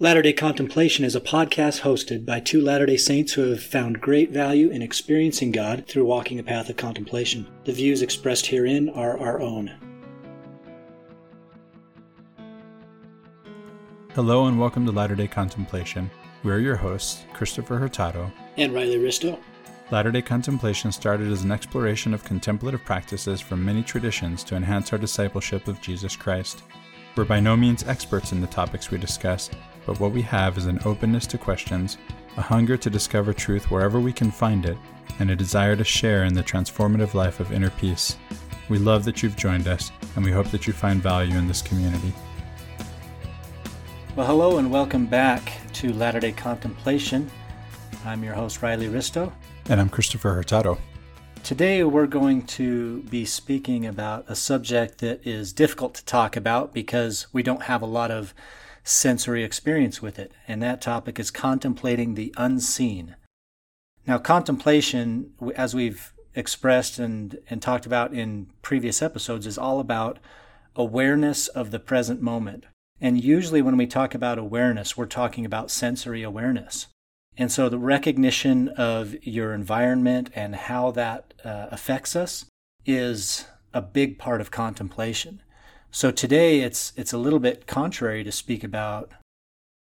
Latter day Contemplation is a podcast hosted by two Latter day Saints who have found great value in experiencing God through walking a path of contemplation. The views expressed herein are our own. Hello and welcome to Latter day Contemplation. We're your hosts, Christopher Hurtado and Riley Risto. Latter day Contemplation started as an exploration of contemplative practices from many traditions to enhance our discipleship of Jesus Christ. We're by no means experts in the topics we discuss, but what we have is an openness to questions, a hunger to discover truth wherever we can find it, and a desire to share in the transformative life of inner peace. We love that you've joined us, and we hope that you find value in this community. Well, hello and welcome back to Latter day Contemplation. I'm your host, Riley Risto. And I'm Christopher Hurtado. Today, we're going to be speaking about a subject that is difficult to talk about because we don't have a lot of sensory experience with it, and that topic is contemplating the unseen. Now, contemplation, as we've expressed and, and talked about in previous episodes, is all about awareness of the present moment. And usually, when we talk about awareness, we're talking about sensory awareness. And so, the recognition of your environment and how that uh, affects us is a big part of contemplation. So today it's it's a little bit contrary to speak about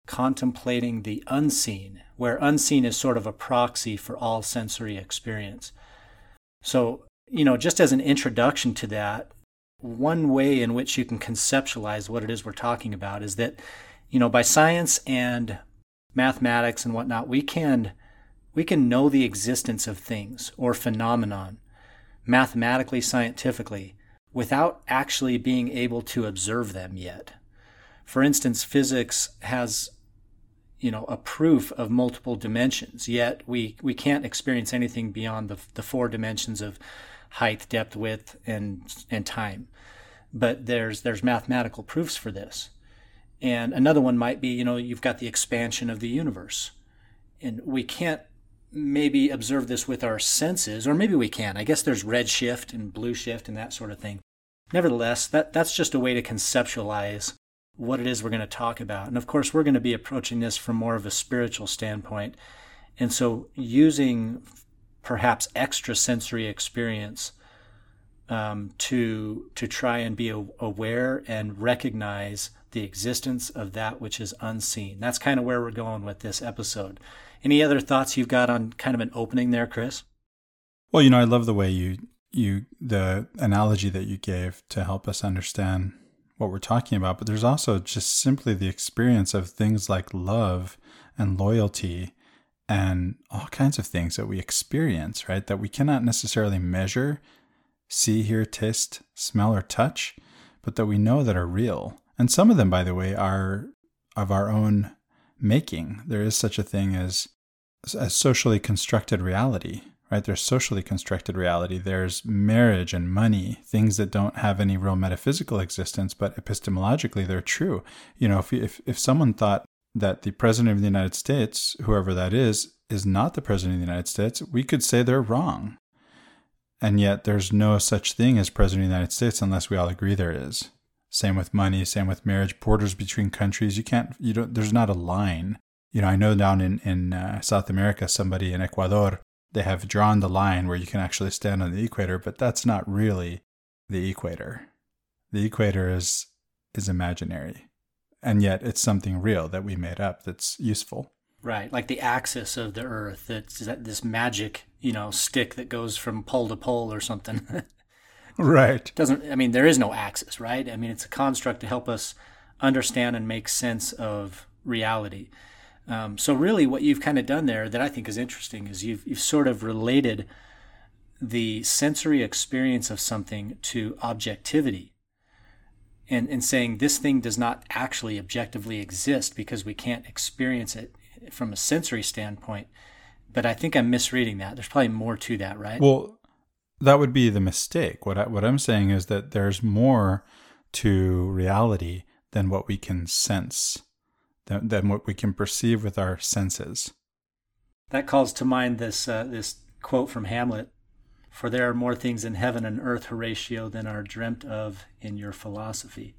contemplating the unseen, where unseen is sort of a proxy for all sensory experience. So, you know, just as an introduction to that, one way in which you can conceptualize what it is we're talking about is that, you know, by science and mathematics and whatnot, we can we can know the existence of things or phenomenon mathematically, scientifically, without actually being able to observe them yet. For instance, physics has you know a proof of multiple dimensions yet we we can't experience anything beyond the, the four dimensions of height depth width and and time. But there's there's mathematical proofs for this. And another one might be you know you've got the expansion of the universe. And we can't maybe observe this with our senses, or maybe we can. I guess there's red shift and blue shift and that sort of thing. Nevertheless, that, that's just a way to conceptualize what it is we're going to talk about. And of course, we're going to be approaching this from more of a spiritual standpoint. And so, using perhaps extra sensory experience um, to to try and be aware and recognize the existence of that which is unseen. That's kind of where we're going with this episode. Any other thoughts you've got on kind of an opening there, Chris? Well, you know, I love the way you you the analogy that you gave to help us understand what we're talking about, but there's also just simply the experience of things like love and loyalty and all kinds of things that we experience, right? That we cannot necessarily measure, see, hear, taste, smell, or touch, but that we know that are real. And some of them, by the way, are of our own making. There is such a thing as a socially constructed reality, right? There's socially constructed reality. There's marriage and money, things that don't have any real metaphysical existence, but epistemologically they're true. You know, if, if, if someone thought that the president of the United States, whoever that is, is not the president of the United States, we could say they're wrong. And yet there's no such thing as president of the United States unless we all agree there is. Same with money, same with marriage, borders between countries. You can't, you don't, there's not a line. You know, I know down in, in uh, South America, somebody in Ecuador, they have drawn the line where you can actually stand on the equator, but that's not really the equator. The equator is, is imaginary. And yet it's something real that we made up that's useful. Right, like the axis of the Earth. It's this magic, you know, stick that goes from pole to pole or something. Right. Doesn't I mean there is no axis, right? I mean it's a construct to help us understand and make sense of reality. Um, so really, what you've kind of done there that I think is interesting is you've you've sort of related the sensory experience of something to objectivity, and and saying this thing does not actually objectively exist because we can't experience it from a sensory standpoint. But I think I'm misreading that. There's probably more to that, right? Well, that would be the mistake. What I, what I'm saying is that there's more to reality than what we can sense, than, than what we can perceive with our senses. That calls to mind this uh, this quote from Hamlet: "For there are more things in heaven and earth, Horatio, than are dreamt of in your philosophy."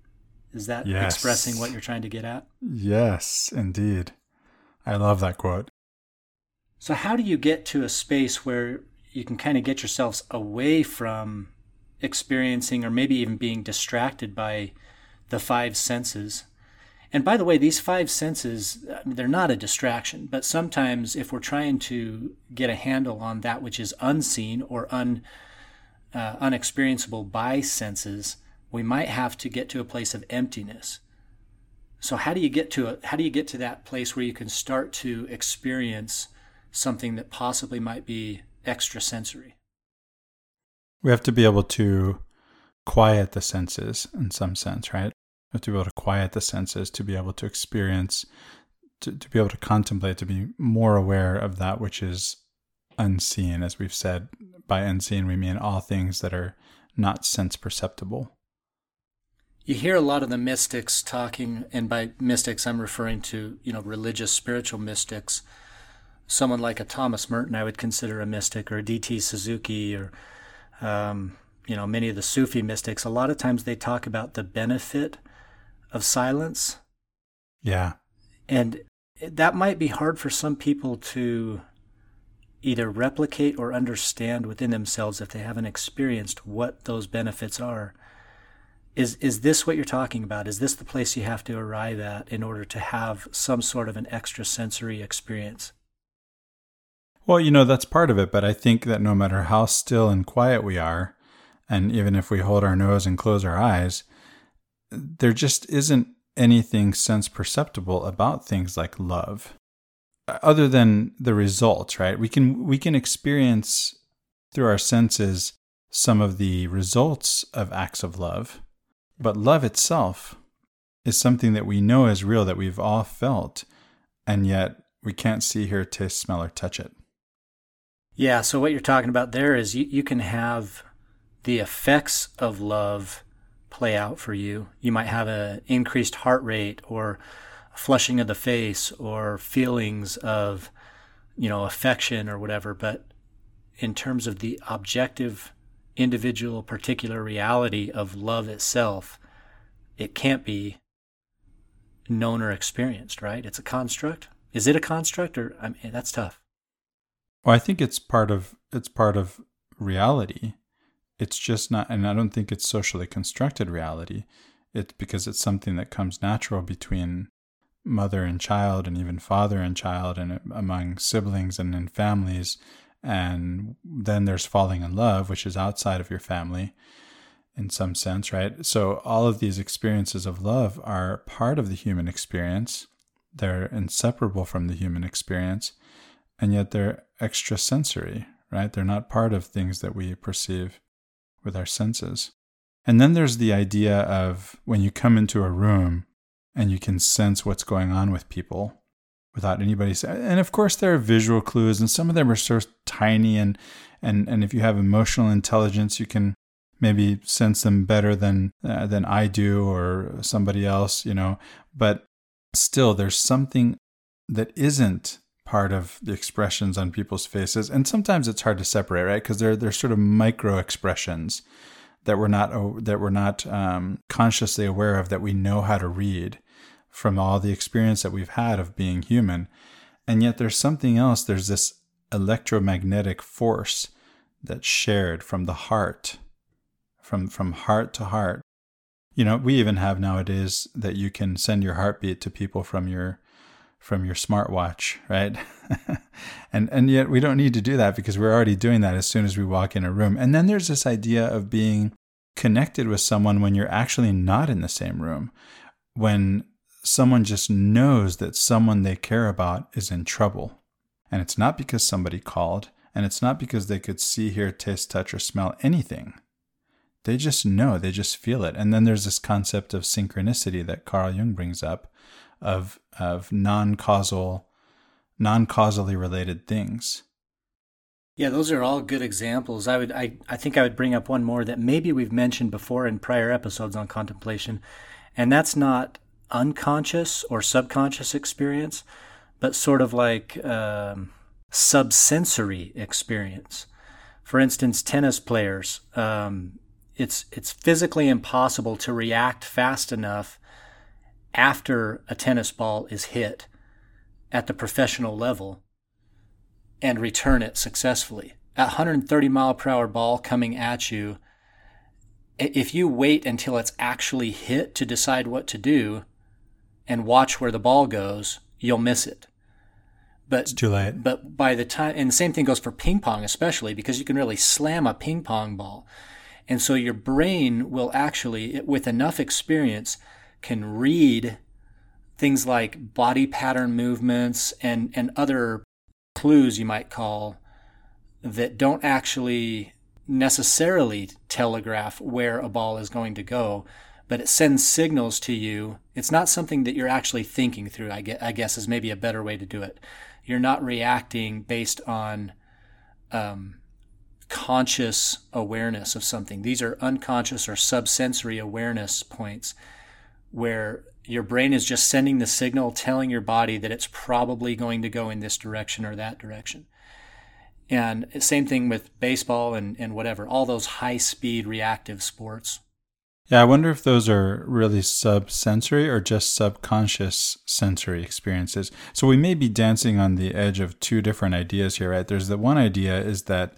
Is that yes. expressing what you're trying to get at? Yes, indeed. I love that quote. So, how do you get to a space where you can kind of get yourselves away from experiencing or maybe even being distracted by the five senses? And by the way, these five senses, they're not a distraction, but sometimes if we're trying to get a handle on that which is unseen or un, uh, unexperienceable by senses, we might have to get to a place of emptiness. So how do you get to a, how do you get to that place where you can start to experience something that possibly might be extrasensory? We have to be able to quiet the senses in some sense, right? We have to be able to quiet the senses to be able to experience, to, to be able to contemplate, to be more aware of that which is unseen. As we've said, by unseen, we mean all things that are not sense perceptible. You hear a lot of the mystics talking, and by mystics, I'm referring to, you know, religious, spiritual mystics. Someone like a Thomas Merton, I would consider a mystic, or a D.T. Suzuki, or, um, you know, many of the Sufi mystics. A lot of times they talk about the benefit of silence. Yeah. And that might be hard for some people to either replicate or understand within themselves if they haven't experienced what those benefits are. Is is this what you're talking about? Is this the place you have to arrive at in order to have some sort of an extrasensory experience? Well, you know, that's part of it, but I think that no matter how still and quiet we are, and even if we hold our nose and close our eyes, there just isn't anything sense perceptible about things like love uh, other than the results, right? We can we can experience through our senses some of the results of acts of love, but love itself is something that we know is real that we've all felt, and yet we can't see, hear, taste, smell, or touch it. Yeah, so what you're talking about there is you, you can have the effects of love play out for you. You might have an increased heart rate or flushing of the face or feelings of, you know, affection or whatever. But in terms of the objective, individual, particular reality of love itself, it can't be known or experienced, right? It's a construct. Is it a construct or I mean that's tough. Well, I think it's part of it's part of reality. It's just not and I don't think it's socially constructed reality. It's because it's something that comes natural between mother and child, and even father and child, and uh, among siblings and in families. And then there's falling in love, which is outside of your family in some sense, right? So all of these experiences of love are part of the human experience. They're inseparable from the human experience, and yet they're extrasensory, right? They're not part of things that we perceive with our senses. And then there's the idea of when you come into a room and you can sense what's going on with people without anybody saying. And of course, there are visual clues, and some of them are so tiny. And and and if you have emotional intelligence, you can maybe sense them better than uh, than I do or somebody else, you know. But still, there's something that isn't part of the expressions on people's faces, and sometimes it's hard to separate, right? Because they're they're sort of micro expressions that we're not that we're not um, consciously aware of that we know how to read from all the experience that we've had of being human. And yet there's something else. There's this electromagnetic force that's shared from the heart, from, from heart to heart. You know, we even have nowadays that you can send your heartbeat to people from your from your smartwatch, right? and and yet we don't need to do that because we're already doing that as soon as we walk in a room. And then there's this idea of being connected with someone when you're actually not in the same room. When someone just knows that someone they care about is in trouble. And it's not because somebody called, and it's not because they could see, hear, taste, touch, or smell anything. They just know, they just feel it. And then there's this concept of synchronicity that Carl Jung brings up of, of non causal, non causally related things. Yeah, those are all good examples. I would I, I think I would bring up one more that maybe we've mentioned before in prior episodes on contemplation, and that's not unconscious or subconscious experience, but sort of like um, subsensory experience. For instance, tennis players, um, it's it's physically impossible to react fast enough after a tennis ball is hit at the professional level and return it successfully. A 130 mile per hour ball coming at you, if you wait until it's actually hit to decide what to do and watch where the ball goes, you'll miss it. But it's too late. But by the time, and the same thing goes for ping pong, especially because you can really slam a ping pong ball. And so your brain will actually, with enough experience, can read things like body pattern movements and, and other clues you might call that don't actually necessarily telegraph where a ball is going to go, but it sends signals to you. It's not something that you're actually thinking through, I guess, I guess is maybe a better way to do it. You're not reacting based on um, conscious awareness of something. These are unconscious or subsensory awareness points where your brain is just sending the signal telling your body that it's probably going to go in this direction or that direction. And same thing with baseball and, and whatever, all those high speed reactive sports. Yeah, I wonder if those are really subsensory or just subconscious sensory experiences. So we may be dancing on the edge of two different ideas here, right? There's the one idea is that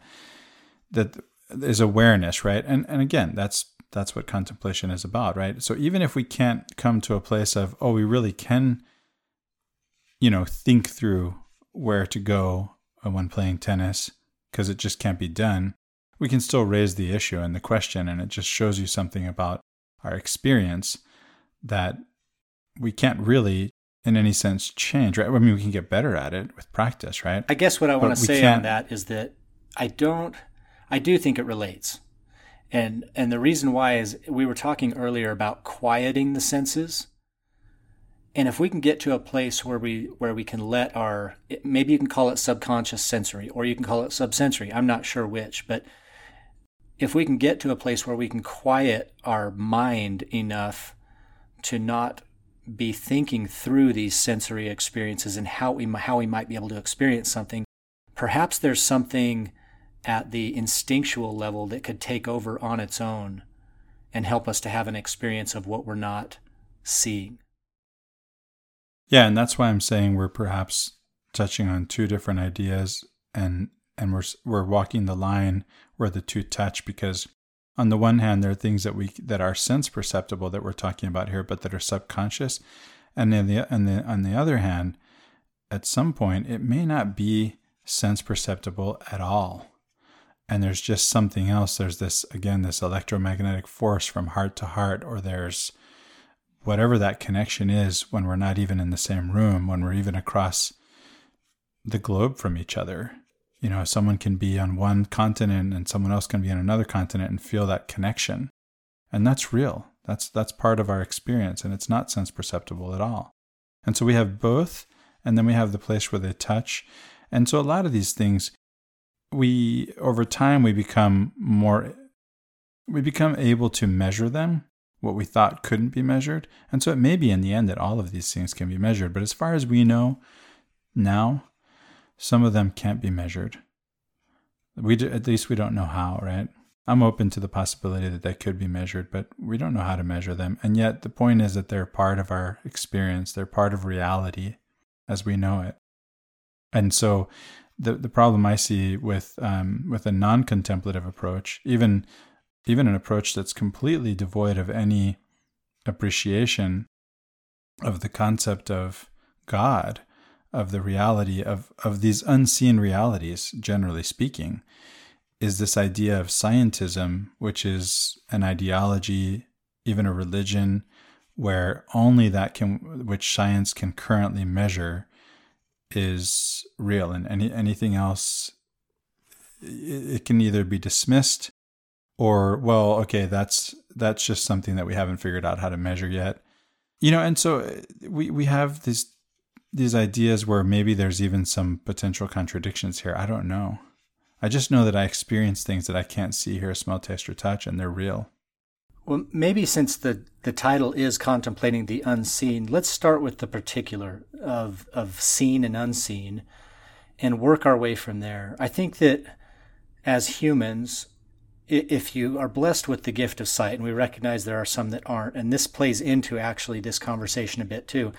that is awareness, right? And and again, that's that's what contemplation is about, right? So even if we can't come to a place of oh, we really can you know, think through where to go when playing tennis because it just can't be done, we can still raise the issue and the question, and it just shows you something about our experience that we can't really, in any sense, change. Right? I mean, we can get better at it with practice, right? I guess what I want to say on that is that I don't, I do think it relates, and and the reason why is we were talking earlier about quieting the senses. And if we can get to a place where we where we can let our maybe you can call it subconscious sensory or you can call it subsensory i'm not sure which but if we can get to a place where we can quiet our mind enough to not be thinking through these sensory experiences and how we how we might be able to experience something perhaps there's something at the instinctual level that could take over on its own and help us to have an experience of what we're not seeing. Yeah, and that's why I'm saying we're perhaps touching on two different ideas and and we're we're walking the line where the two touch because on the one hand there are things that we that are sense perceptible that we're talking about here but that are subconscious. And then the and the on the other hand at some point it may not be sense perceptible at all and there's just something else there's this again this electromagnetic force from heart to heart or there's whatever that connection is when we're not even in the same room, when we're even across the globe from each other. You know, someone can be on one continent and someone else can be on another continent and feel that connection. And that's real. That's that's part of our experience and it's not sense perceptible at all. And so we have both and then we have the place where they touch. And so a lot of these things we over time we become more we become able to measure them what we thought couldn't be measured. And so it may be in the end that all of these things can be measured. But as far as we know now, some of them can't be measured. We do, at least we don't know how, right? I'm open to the possibility that they could be measured, but we don't know how to measure them. And yet the point is that they're part of our experience. They're part of reality as we know it. And so the the problem I see with um, with a non-contemplative approach, even even an approach that's completely devoid of any appreciation of the concept of God, of the reality of, of these unseen realities, generally speaking, is this idea of scientism, which is an ideology, even a religion, where only that can, which science can currently measure, is real, and any anything else, it, can either be dismissed or well okay that's that's just something that we haven't figured out how to measure yet. You know and so uh, we we have these these ideas where maybe there's even some potential contradictions here. I don't know. I just know that i experience things that i can't see hear smell taste or touch and they're real well maybe since the the title is contemplating the unseen let's start with the particular of of seen and unseen and work our way from there i think that as humans if you are blessed with the gift of sight, and we recognize there are some that aren't, and this plays into actually this conversation a bit too.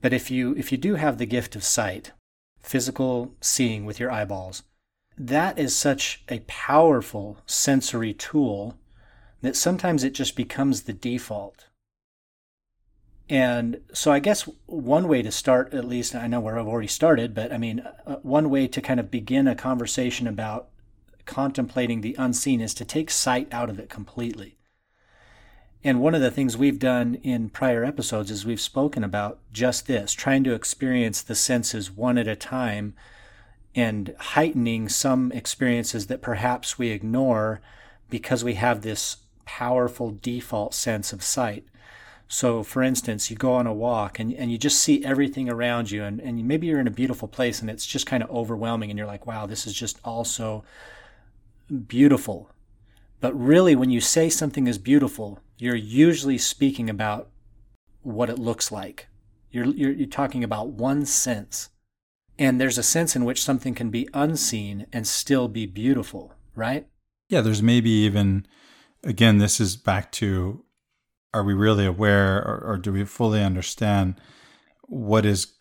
But if you if you do have the gift of sight, physical seeing with your eyeballs, that is such a powerful sensory tool that sometimes it just becomes the default. And so I guess one way to start, at least I know where I've already started, but I mean, uh, one way to kind of begin a conversation about contemplating the unseen is to take sight out of it completely. And one of the things we've done in prior episodes is we've spoken about just this, trying to experience the senses one at a time and heightening some experiences that perhaps we ignore because we have this powerful default sense of sight. So, for instance, you go on a walk and, and you just see everything around you, and, and maybe you're in a beautiful place and it's just kind of overwhelming, and you're like, wow, this is just all so beautiful. But really, when you say something is beautiful, you're usually speaking about what it looks like. You're, you're, you're talking about one sense. And there's a sense in which something can be unseen and still be beautiful, right? Yeah, there's maybe even, again, this is back to are we really aware or, or do we fully understand what is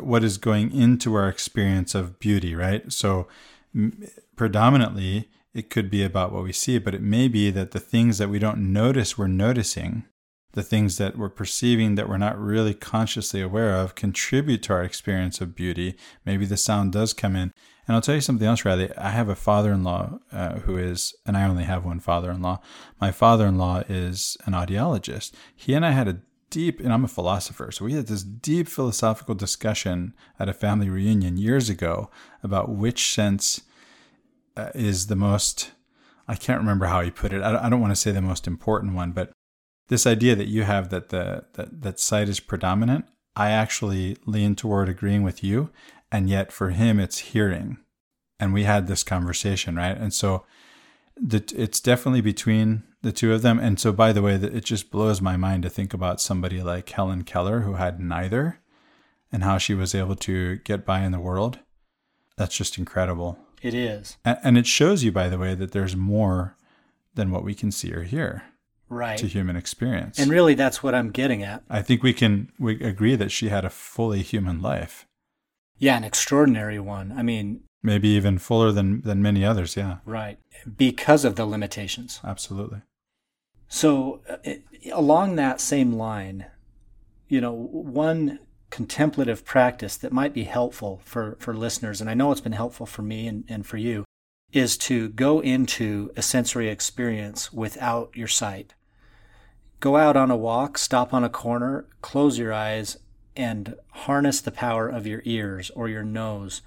what is going into our experience of beauty, right? So, m- predominantly, it could be about what we see, but it may be that the things that we don't notice we're noticing, the things that we're perceiving that we're not really consciously aware of, contribute to our experience of beauty. Maybe the sound does come in. And I'll tell you something else, Riley. I have a father in law uh, who is, and I only have one father in law. My father in law is an audiologist. He and I had a deep, and I'm a philosopher, so we had this deep philosophical discussion at a family reunion years ago about which sense uh, is the most I can't remember how he put it. I don't want to say the most important one, but this idea that you have that the that, that sight is predominant, I actually lean toward agreeing with you, and yet for him it's hearing. And we had this conversation, right? And so the, it's definitely between the two of them. And so, by the way, it just blows my mind to think about somebody like Helen Keller who had neither, and how she was able to get by in the world. That's just incredible. It is. And it shows you, by the way, that there's more than what we can see or hear. Right. To human experience. And really, that's what I'm getting at. I think we can we agree that she had a fully human life. Yeah, an extraordinary one. I mean, maybe even fuller than than many others. Yeah. Right. Because of the limitations. Absolutely. So, uh, along that same line, you know, one contemplative practice that might be helpful for, for listeners, and I know it's been helpful for me and, and for you, is to go into a sensory experience without your sight. Go out on a walk, stop on a corner, close your eyes, and harness the power of your ears or your nose.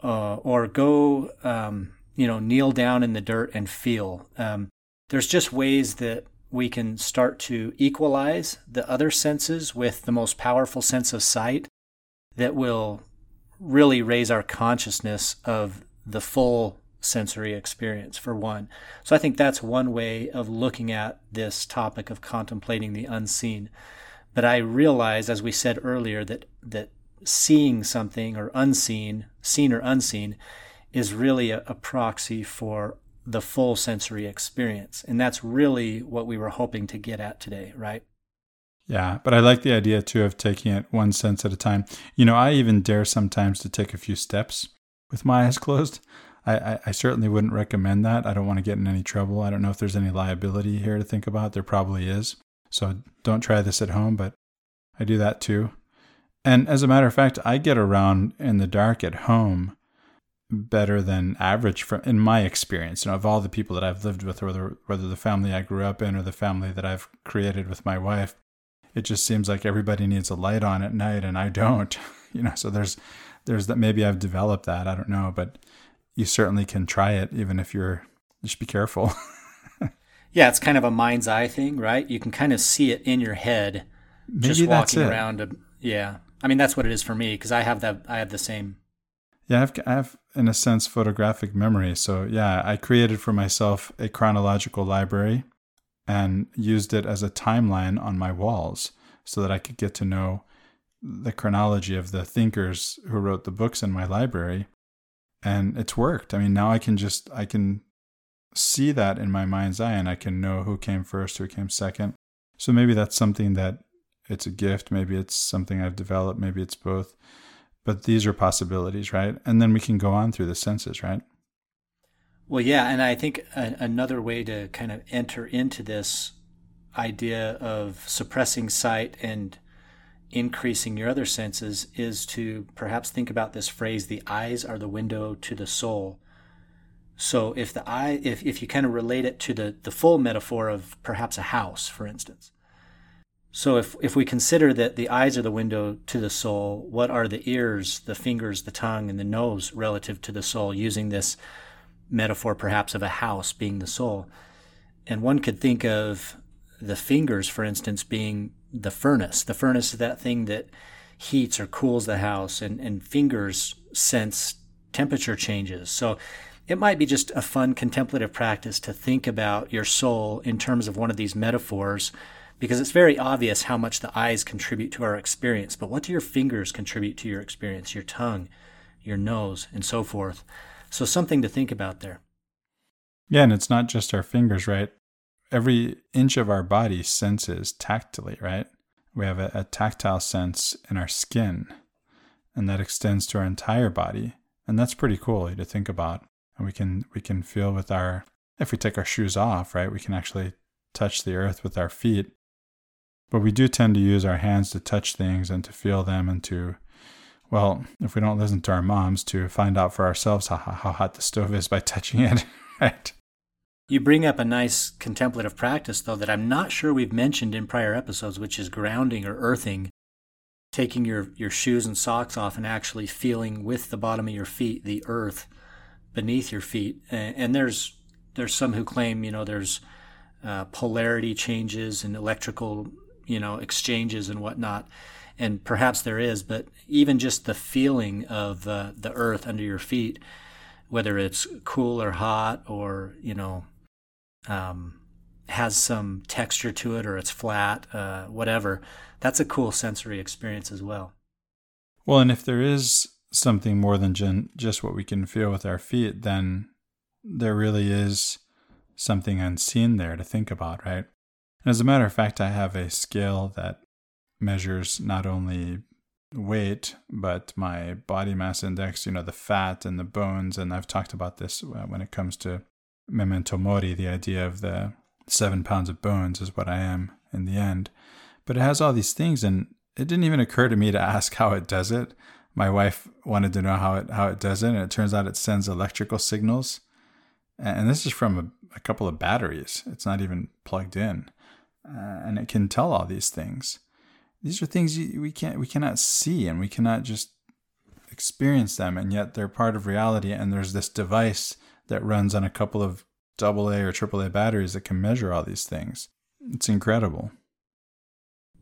Uh, or go, um, you know, kneel down in the dirt and feel. Um, there's just ways that we can start to equalize the other senses with the most powerful sense of sight that will really raise our consciousness of the full sensory experience, for one. So I think that's one way of looking at this topic of contemplating the unseen. But I realize, as we said earlier, that, that seeing something or unseen, seen or unseen, is really a, a proxy for the full sensory experience. And that's really what we were hoping to get at today, right? Yeah, but I like the idea too of taking it one sense at a time. You know, I even dare sometimes to take a few steps with my eyes closed. I, I, I certainly wouldn't recommend that. I don't want to get in any trouble. I don't know if there's any liability here to think about. There probably is. So don't try this at home, but I do that too. And as a matter of fact, I get around in the dark at home better than average from in my experience you know of all the people that i've lived with whether whether the family i grew up in or the family that i've created with my wife it just seems like everybody needs a light on at night and i don't you know so there's there's that maybe i've developed that i don't know but you certainly can try it even if you're just be careful yeah it's kind of a mind's eye thing right you can kind of see it in your head maybe just walking around a, yeah i mean that's what it is for me because i have that i have the same yeah, I've, I have, in a sense, photographic memory. So, yeah, I created for myself a chronological library and used it as a timeline on my walls so that I could get to know the chronology of the thinkers who wrote the books in my library. And it's worked. I mean, now I can just, I can see that in my mind's eye and I can know who came first, who came second. So maybe that's something that it's a gift, maybe it's something I've developed, maybe it's both. But these are possibilities, right? And then we can go on through the senses, right? Well, yeah, and I think a- another way to kind of enter into this idea of suppressing sight and increasing your other senses is to perhaps think about this phrase the eyes are the window to the soul so if the eye if, if you kind of relate it to the, the full metaphor of perhaps a house for instance so if, if we consider that the eyes are the window to the soul what are the ears the fingers the tongue and the nose relative to the soul using this metaphor perhaps of a house being the soul and one could think of the fingers for instance being the furnace. The furnace is that thing that heats or cools the house, and, and fingers sense temperature changes. So it might be just a fun contemplative practice to think about your soul in terms of one of these metaphors because it's very obvious how much the eyes contribute to our experience. But what do your fingers contribute to your experience, your tongue, your nose, and so forth? So something to think about there. Yeah, and it's not just our fingers, right? every inch of our body senses tactily, right? We have a, a, tactile sense in our skin, and that extends to our entire body. And that's pretty cool to think about. And we can we can feel with our if we take our shoes off, right, we can actually touch the earth with our feet. But we do tend to use our hands to touch things and to feel them and to well, if we don't listen to our moms, to find out for ourselves how, how hot the stove is by touching it, right? You bring up a nice contemplative practice, though, that I'm not sure we've mentioned in prior episodes, which is grounding or earthing, taking your, your shoes and socks off and actually feeling with the bottom of your feet the earth beneath your feet. And, and there's there's some who claim, you know, there's uh, polarity changes and electrical, you know, exchanges and whatnot. And perhaps there is, but even just the feeling of uh, the earth under your feet, whether it's cool or hot or, you know, um, has some texture to it or it's flat, uh, whatever, that's a cool sensory experience as well. Well, and if there is something more than gen- just what we can feel with our feet, then there really is something unseen there to think about, right? And as a matter of fact, I have a scale that measures not only weight, but my body mass index, you know, the fat and the bones. And I've talked about this uh, when it comes to memento mori, the idea of the seven pounds of bones is what I am in the end. But it has all these things, and it didn't even occur to me to ask how it does it. My wife wanted to know how it how it does it, and it turns out it sends electrical signals. And this is from a, a couple of batteries. It's not even plugged in, uh, and it can tell all these things. These are things we can't we cannot see, and we cannot just experience them, and yet they're part of reality. And there's this device that runs on a couple of AA or AAA batteries that can measure all these things. It's incredible.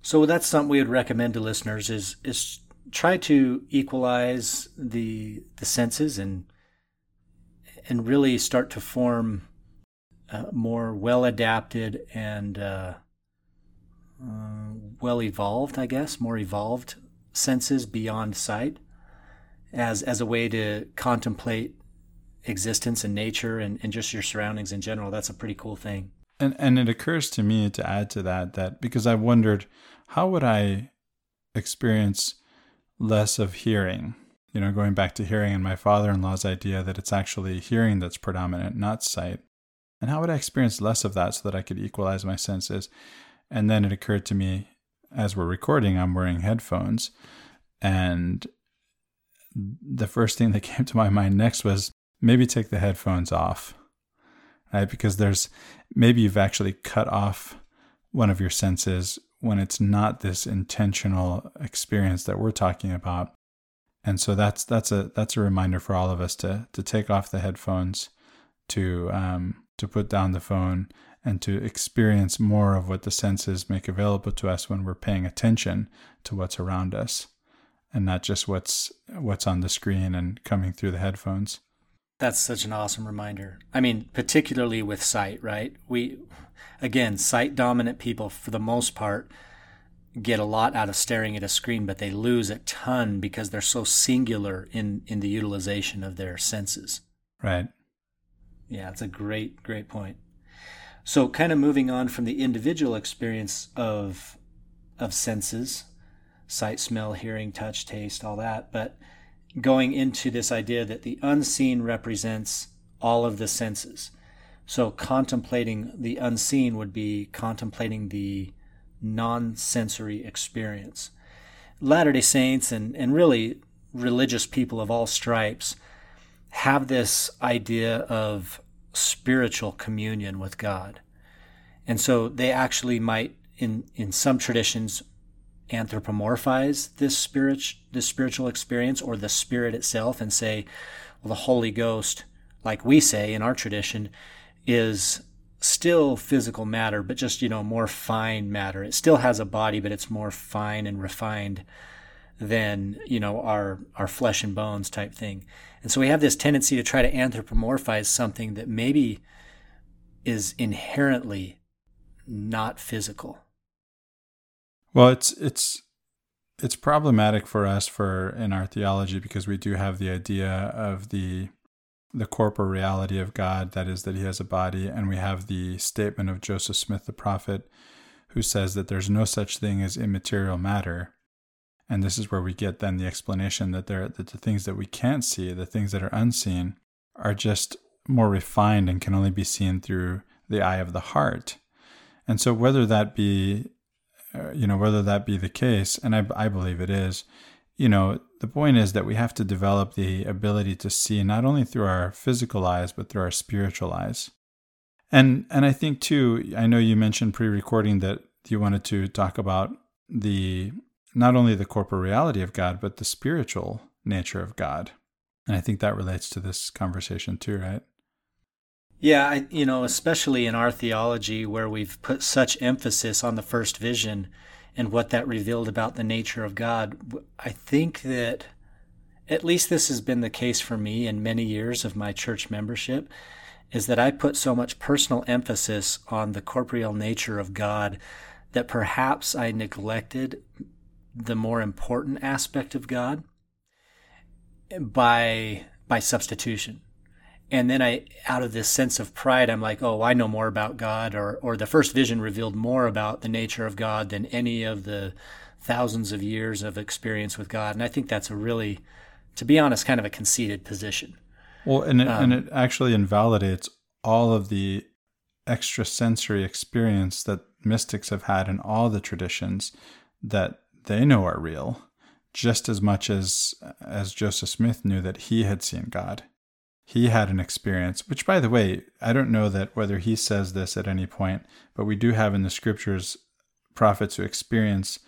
So that's something we would recommend to listeners is is try to equalize the the senses and and really start to form uh, more well adapted and uh, uh, well evolved, I guess, more evolved senses beyond sight as as a way to contemplate existence and nature and, and just your surroundings in general. That's a pretty cool thing. And and it occurs to me to add to that that because I wondered how would I experience less of hearing? You know, going back to hearing and my father-in-law's idea that it's actually hearing that's predominant, not sight. And how would I experience less of that so that I could equalize my senses? And then it occurred to me as we're recording, I'm wearing headphones. And the first thing that came to my mind next was maybe take the headphones off, right? Because there's maybe you've actually cut off one of your senses when it's not this intentional experience that we're talking about. And so that's that's a that's a reminder for all of us to to take off the headphones, to um, to put down the phone, and to experience more of what the senses make available to us when we're paying attention to what's around us, and not just what's what's on the screen and coming through the headphones. That's such an awesome reminder. I mean, particularly with sight, right? We, again, sight dominant people, for the most part, get a lot out of staring at a screen, but they lose a ton because they're so singular in, in the utilization of their senses. Right. Yeah, it's a great, great point. So, kind of moving on from the individual experience of of senses, sight, smell, hearing, touch, taste, all that, but going into this idea that the unseen represents all of the senses. So, contemplating the unseen would be contemplating the non sensory experience. Latter day Saints and, and really religious people of all stripes have this idea of spiritual communion with God. And so they actually might, in, in some traditions, anthropomorphize this spirit, this spiritual experience or the spirit itself and say, well, the Holy Ghost, like we say in our tradition, is still physical matter, but just, you know, more fine matter. It still has a body, but it's more fine and refined than, you know, our, our flesh and bones type thing. And so we have this tendency to try to anthropomorphize something that maybe is inherently not physical. Well, it's, it's, it's problematic for us for in our theology because we do have the idea of the the corporeal reality of God, that is, that he has a body, and we have the statement of Joseph Smith the prophet, who says that there's no such thing as immaterial matter. And this is where we get then the explanation that there that the things that we can't see, the things that are unseen, are just more refined and can only be seen through the eye of the heart. And so whether that be Uh, you know whether that be the case and I, I believe it is you know, the point is that we have to develop the ability to see not only through our physical eyes, but through our spiritual eyes. And and I think too, I know you mentioned pre-recording that you wanted to talk about the not only the corporeal reality of God, but the spiritual nature of God. And I think that relates to this conversation too, right? Yeah, I, you know, especially in our theology where we've put such emphasis on the first vision, and what that revealed about the nature of God, I think that at least this has been the case for me in many years of my church membership, is that I put so much personal emphasis on the corporeal nature of God that perhaps I neglected the more important aspect of God by by substitution and then I, out of this sense of pride, I'm like, oh, I know more about God, or or the first vision revealed more about the nature of God than any of the thousands of years of experience with God. And I think that's a really, to be honest, kind of a conceited position. Well, and it, um, and it actually invalidates all of the extrasensory experience that mystics have had in all the traditions that they know are real, just as much as as Joseph Smith knew that he had seen God he had an experience, which, by the way, I don't know that whether he says this at any point, but we do have in the scriptures prophets who experience,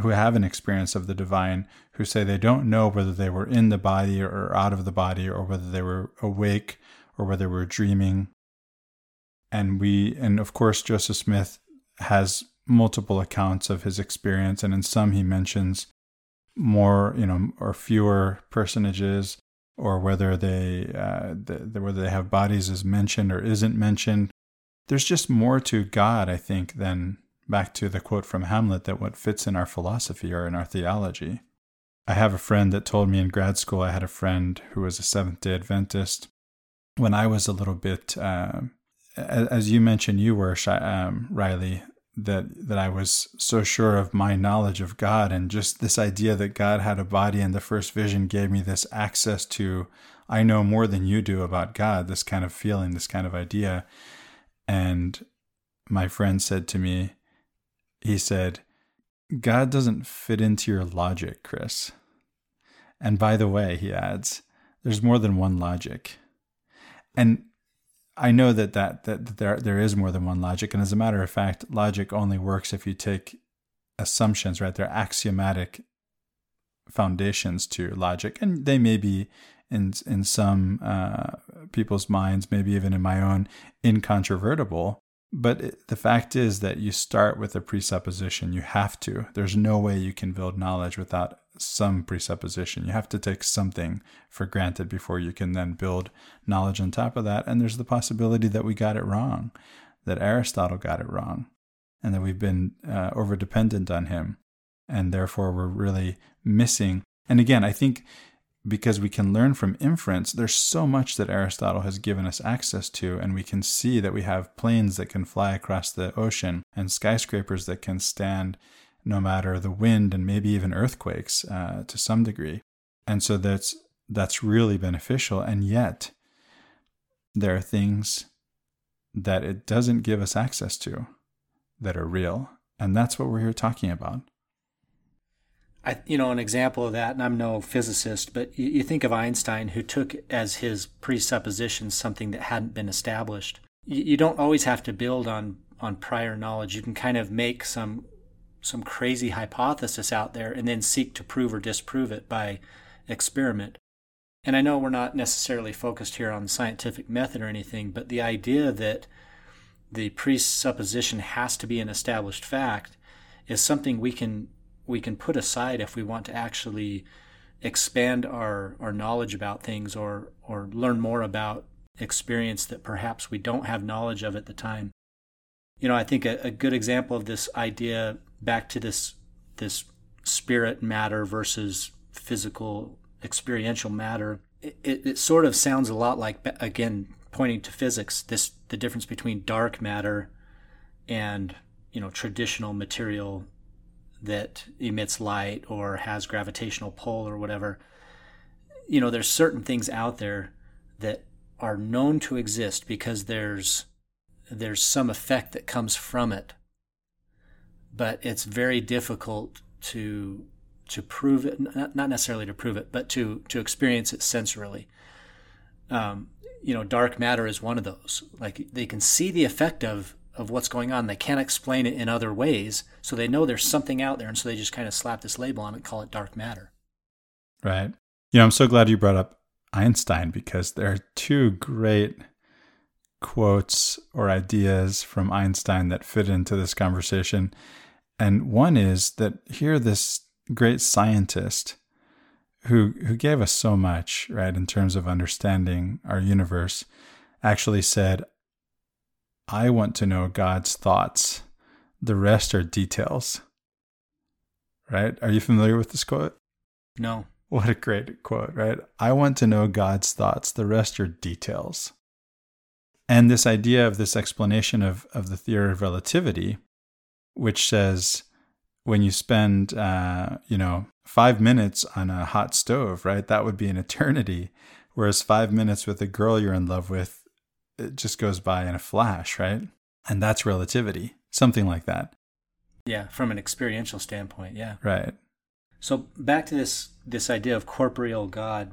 who have an experience of the divine, who say they don't know whether they were in the body or out of the body, or whether they were awake or whether they were dreaming. And we, and of course, Joseph Smith has multiple accounts of his experience, and in some he mentions more, you know, or fewer personages or whether they uh, the, whether they have bodies is mentioned or isn't mentioned. There's just more to God, I think, than back to the quote from Hamlet that what fits in our philosophy or in our theology. I have a friend that told me in grad school. I had a friend who was a Seventh Day Adventist. When I was a little bit, uh, as you mentioned, you were um, Riley that that I was so sure of my knowledge of God and just this idea that God had a body and the first vision gave me this access to I know more than you do about God this kind of feeling this kind of idea. And my friend said to me he said God doesn't fit into your logic Chris. And by the way he adds there's more than one logic. And I know that, that that there there is more than one logic, and as a matter of fact, logic only works if you take assumptions, right? They're axiomatic foundations to logic, and they may be in in some uh, people's minds, maybe even in my own, incontrovertible. But it, the fact is that you start with a presupposition. You have to. There's no way you can build knowledge without some presupposition. You have to take something for granted before you can then build knowledge on top of that. And there's the possibility that we got it wrong, that Aristotle got it wrong, and that we've been uh, over dependent on him. And therefore, we're really missing. And again, I think because we can learn from inference. There's so much that Aristotle has given us access to, and we can see that we have planes that can fly across the ocean and skyscrapers that can stand no matter the wind and maybe even earthquakes uh, to some degree. And so that's that's really beneficial. And yet, there are things that it doesn't give us access to that are real, and that's what we're here talking about. I, you know, an example of that, and I'm no physicist, but you, you think of Einstein, who took as his presupposition something that hadn't been established. You, you don't always have to build on on prior knowledge. You can kind of make some some crazy hypothesis out there and then seek to prove or disprove it by experiment. And I know we're not necessarily focused here on scientific method or anything, but the idea that the presupposition has to be an established fact is something we can we can put aside if we want to actually expand our, our knowledge about things or, or learn more about experience that perhaps we don't have knowledge of at the time. You know, I think a, a good example of this idea back to this this spirit matter versus physical experiential matter, it, it, it sort of sounds a lot like again pointing to physics. This the difference between dark matter and you know traditional material that emits light or has gravitational pull or whatever. You know, there's certain things out there that are known to exist because there's there's some effect that comes from it. But it's very difficult to to prove it, not necessarily to prove it, but to to experience it sensorily. Um, you know, dark matter is one of those. Like they can see the effect of of what's going on. They can't explain it in other ways, so they know there's something out there, and so they just kind of slap this label on it call it dark matter. Right. You know, I'm so glad you brought up Einstein because there are two great quotes or ideas from Einstein that fit into this conversation. And one is that here, this great scientist who who gave us so much, right, in terms of understanding our universe, actually said, I want to know God's thoughts. The rest are details. Right? Are you familiar with this quote? No. What a great quote, right? I want to know God's thoughts. The rest are details. And this idea of this explanation of, of the theory of relativity, which says when you spend, uh, you know, five minutes on a hot stove, right, that would be an eternity. Whereas five minutes with a girl you're in love with it just goes by in a flash, right? And that's relativity, something like that. Yeah, from an experiential standpoint, yeah. Right. So back to this this idea of corporeal God,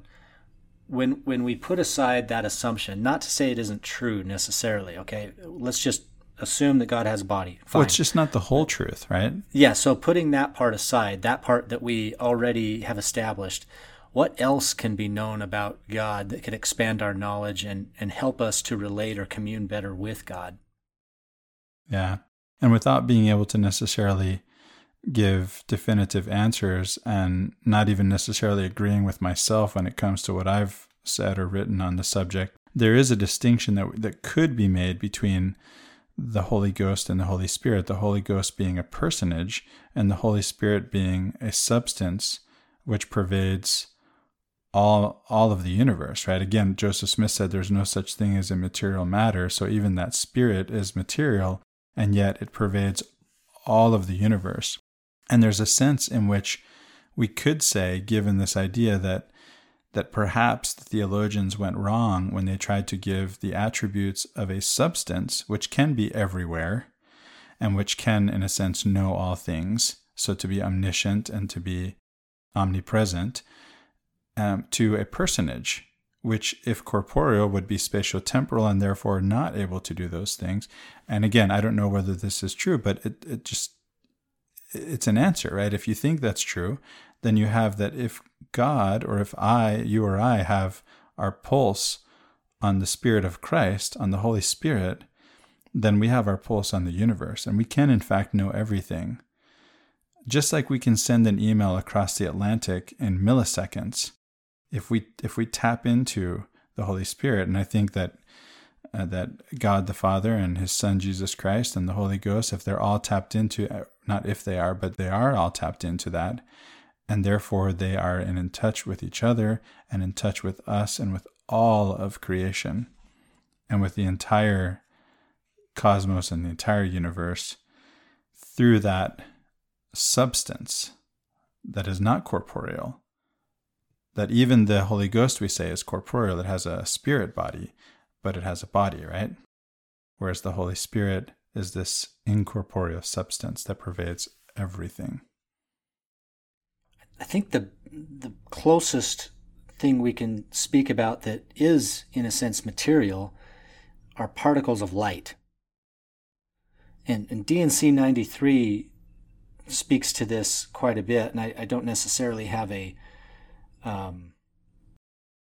when when we put aside that assumption, not to say it isn't true necessarily, okay? Let's just assume that God has a body. Fine. Well, it's just not the whole truth, right? Yeah, so putting that part aside, that part that we already have established, what else can be known about God that could expand our knowledge and, and help us to relate or commune better with God? Yeah. And without being able to necessarily give definitive answers and not even necessarily agreeing with myself when it comes to what I've said or written on the subject, there is a distinction that, that could be made between the Holy Ghost and the Holy Spirit, the Holy Ghost being a personage and the Holy Spirit being a substance which pervades all all of the universe, right? Again, Joseph Smith said there's no such thing as immaterial matter, so even that spirit is material and yet it pervades all of the universe. And there's a sense in which we could say given this idea that that perhaps the theologians went wrong when they tried to give the attributes of a substance which can be everywhere and which can in a sense know all things, so to be omniscient and to be omnipresent um, to a personage, which, if corporeal, would be spatio-temporal and therefore not able to do those things. And again, I don't know whether this is true, but it, it just it's an answer, right? If you think that's true, then you have that if God or if I, you or I, have our pulse on the Spirit of Christ, on the Holy Spirit, then we have our pulse on the universe, and we can, in fact, know everything. Just like we can send an email across the Atlantic in milliseconds, if we if we tap into the Holy Spirit, and I think that uh, that God the Father and His Son Jesus Christ and the Holy Ghost, if they're all tapped into, uh, not if they are, but they are all tapped into that, and therefore they are in, in touch with each other and in touch with us and with all of creation and with the entire cosmos and the entire universe through that substance that is not corporeal. That even the Holy Ghost, we say, is corporeal. It has a spirit body, but it has a body, right? Whereas the Holy Spirit is this incorporeal substance that pervades everything. I think the the closest thing we can speak about that is, in a sense, material are particles of light. And, and D&C 93 speaks to this quite a bit, and I, I don't necessarily have a, um,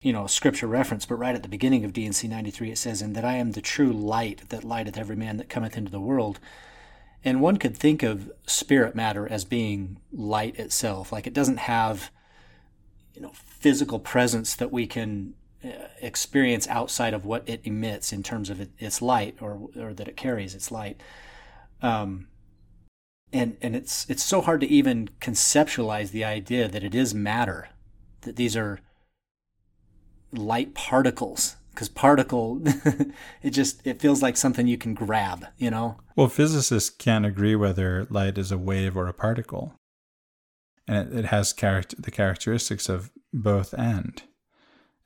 you know, scripture reference, but right at the beginning of D&C 93 it says, "And that I am the true light that lighteth every man that cometh into the world." And one could think of spirit matter as being light itself, like it doesn't have, you know, physical presence that we can uh, experience outside of what it emits in terms of its light or or that it carries its light. Um, and and it's it's so hard to even conceptualize the idea that it is matter, that these are light particles because particle it just it feels like something you can grab you know? Well physicists can't agree whether light is a wave or a particle. And it, it has character the characteristics of both and.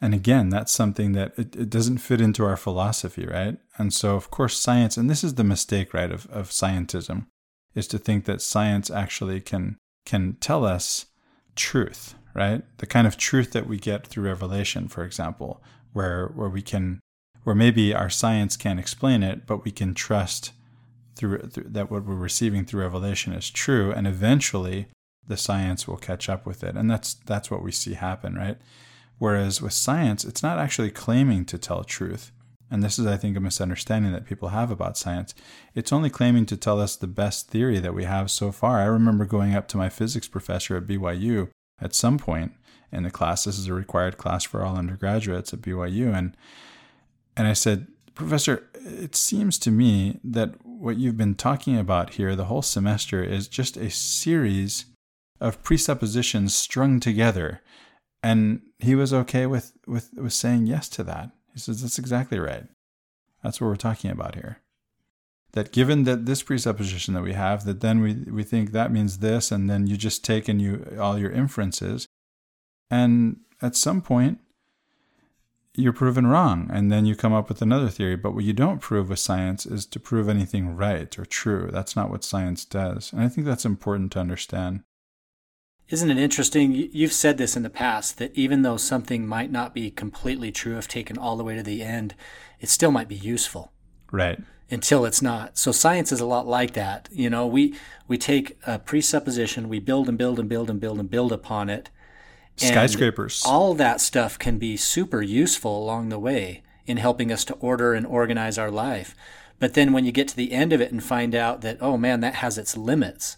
And again that's something that it, it doesn't fit into our philosophy right? And so of course science and this is the mistake right of, of scientism is to think that science actually can can tell us truth right? The kind of truth that we get through revelation for example where where we can where maybe our science can't explain it but we can trust through, through that what we're receiving through revelation is true and eventually the science will catch up with it. And that's that's what we see happen right? Whereas with science it's not actually claiming to tell truth. And this is i think a misunderstanding that people have about science. It's only claiming to tell us the best theory that we have so far. I remember going up to my physics professor at byu at some point in the class. This is a required class for all undergraduates at BYU. And and I said, Professor, it seems to me that what you've been talking about here the whole semester is just a series of presuppositions strung together. And he was okay with, with, with saying yes to that. He says, That's exactly right. That's what we're talking about here. That given that this presupposition that we have, that then we, we think that means this, and then you just take and you all your inferences, and at some point, you're proven wrong, and then you come up with another theory. But what you don't prove with science is to prove anything right or true. That's not what science does. And I think that's important to understand. Isn't it interesting? You've said this in the past that even though something might not be completely true if taken all the way to the end, it still might be useful. Right. Until it's not. So science is a lot like that. You know, we we take a presupposition, we build and build and build and build and build upon it, skyscrapers. all that stuff can be super useful along the way in helping us to order and organize our life. But then when you get to the end of it and find out that, oh man, that has its limits.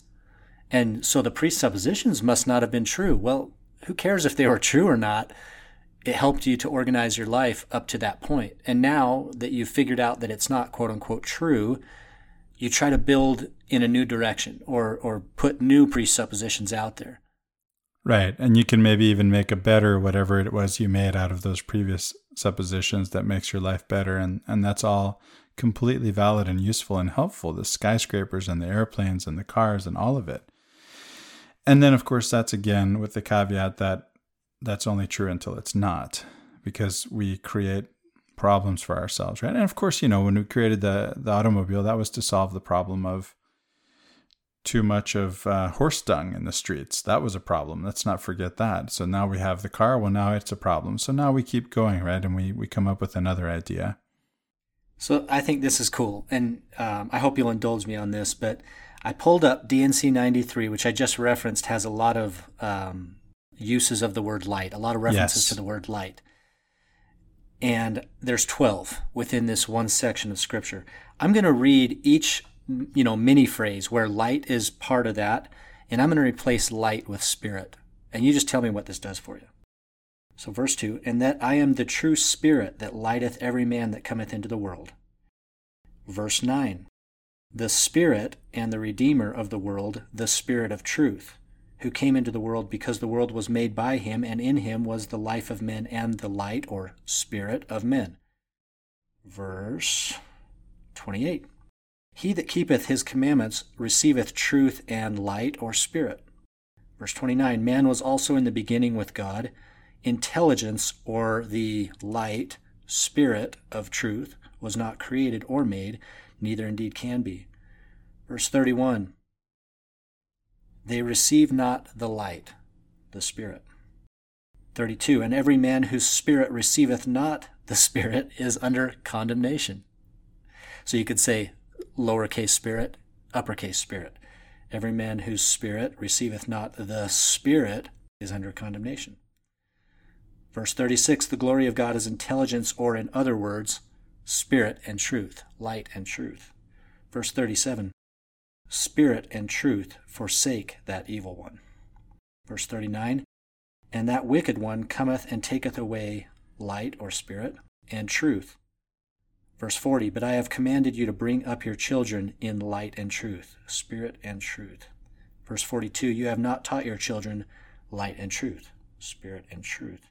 And so the presuppositions must not have been true. Well, who cares if they were true or not? It helped you to organize your life up to that point. And now that you've figured out that it's not quote unquote true, you try to build in a new direction or, or put new presuppositions out there. Right. And you can maybe even make a better whatever it was you made out of those previous suppositions that makes your life better. And, and that's all completely valid and useful and helpful the skyscrapers and the airplanes and the cars and all of it. And then, of course, that's again with the caveat that that's only true until it's not, because we create problems for ourselves, right? And of course, you know, when we created the, the automobile, that was to solve the problem of too much of uh, horse dung in the streets. That was a problem. Let's not forget that. So now we have the car. Well, now it's a problem. So now we keep going, right? And we, we come up with another idea. So I think this is cool. And um, I hope you'll indulge me on this. But I pulled up D&C 93, which I just referenced, has a lot of um, uses of the word light, a lot of references yes. to the word light. And there's 12 within this one section of scripture. I'm going to read each you know, mini phrase where light is part of that. And I'm going to replace light with spirit. And you just tell me what this does for you. So, verse 2 And that I am the true spirit that lighteth every man that cometh into the world. Verse 9 The Spirit and the Redeemer of the world, the Spirit of truth, who came into the world because the world was made by him, and in him was the life of men and the light or spirit of men. Verse 28 He that keepeth his commandments receiveth truth and light or spirit. Verse 29 Man was also in the beginning with God. Intelligence or the light, spirit of truth was not created or made, neither indeed can be. Verse 31 They receive not the light, the Spirit. 32 And every man whose spirit receiveth not the Spirit is under condemnation. So you could say lowercase spirit, uppercase spirit. Every man whose spirit receiveth not the Spirit is under condemnation. Verse 36 The glory of God is intelligence, or in other words, spirit and truth, light and truth. Verse 37 Spirit and truth forsake that evil one. Verse 39 And that wicked one cometh and taketh away light or spirit and truth. Verse 40 But I have commanded you to bring up your children in light and truth, spirit and truth. Verse 42 You have not taught your children light and truth, spirit and truth.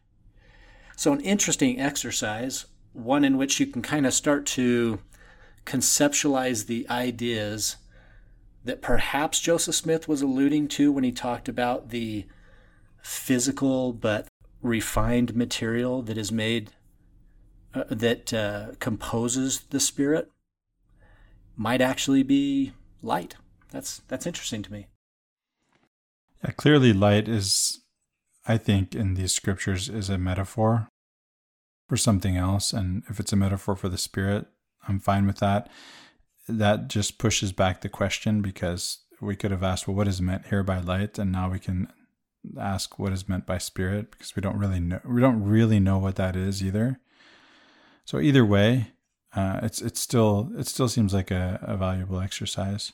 So, an interesting exercise, one in which you can kind of start to conceptualize the ideas that perhaps Joseph Smith was alluding to when he talked about the physical but refined material that is made, uh, that uh, composes the spirit, might actually be light. That's that's interesting to me. Yeah, clearly, light is, I think, in these scriptures is a metaphor for something else, and if it's a metaphor for the spirit, I'm fine with that that just pushes back the question because we could have asked, well, what is meant here by light? And now we can ask what is meant by spirit because we don't really know we don't really know what that is either. So either way, uh, it's it's still it still seems like a, a valuable exercise.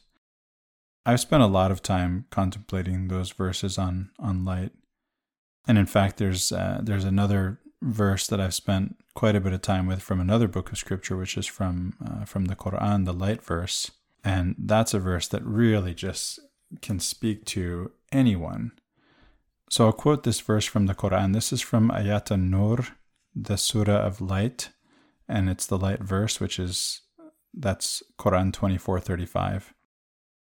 I've spent a lot of time contemplating those verses on on light, and in fact, there's uh, there's another verse that I've spent quite a bit of time with from another book of scripture, which is from uh, from the Quran, the light verse, and that's a verse that really just can speak to anyone. So I'll quote this verse from the Quran. This is from Ayat an-Nur, the Surah of Light, and it's the light verse, which is that's Quran twenty four thirty five,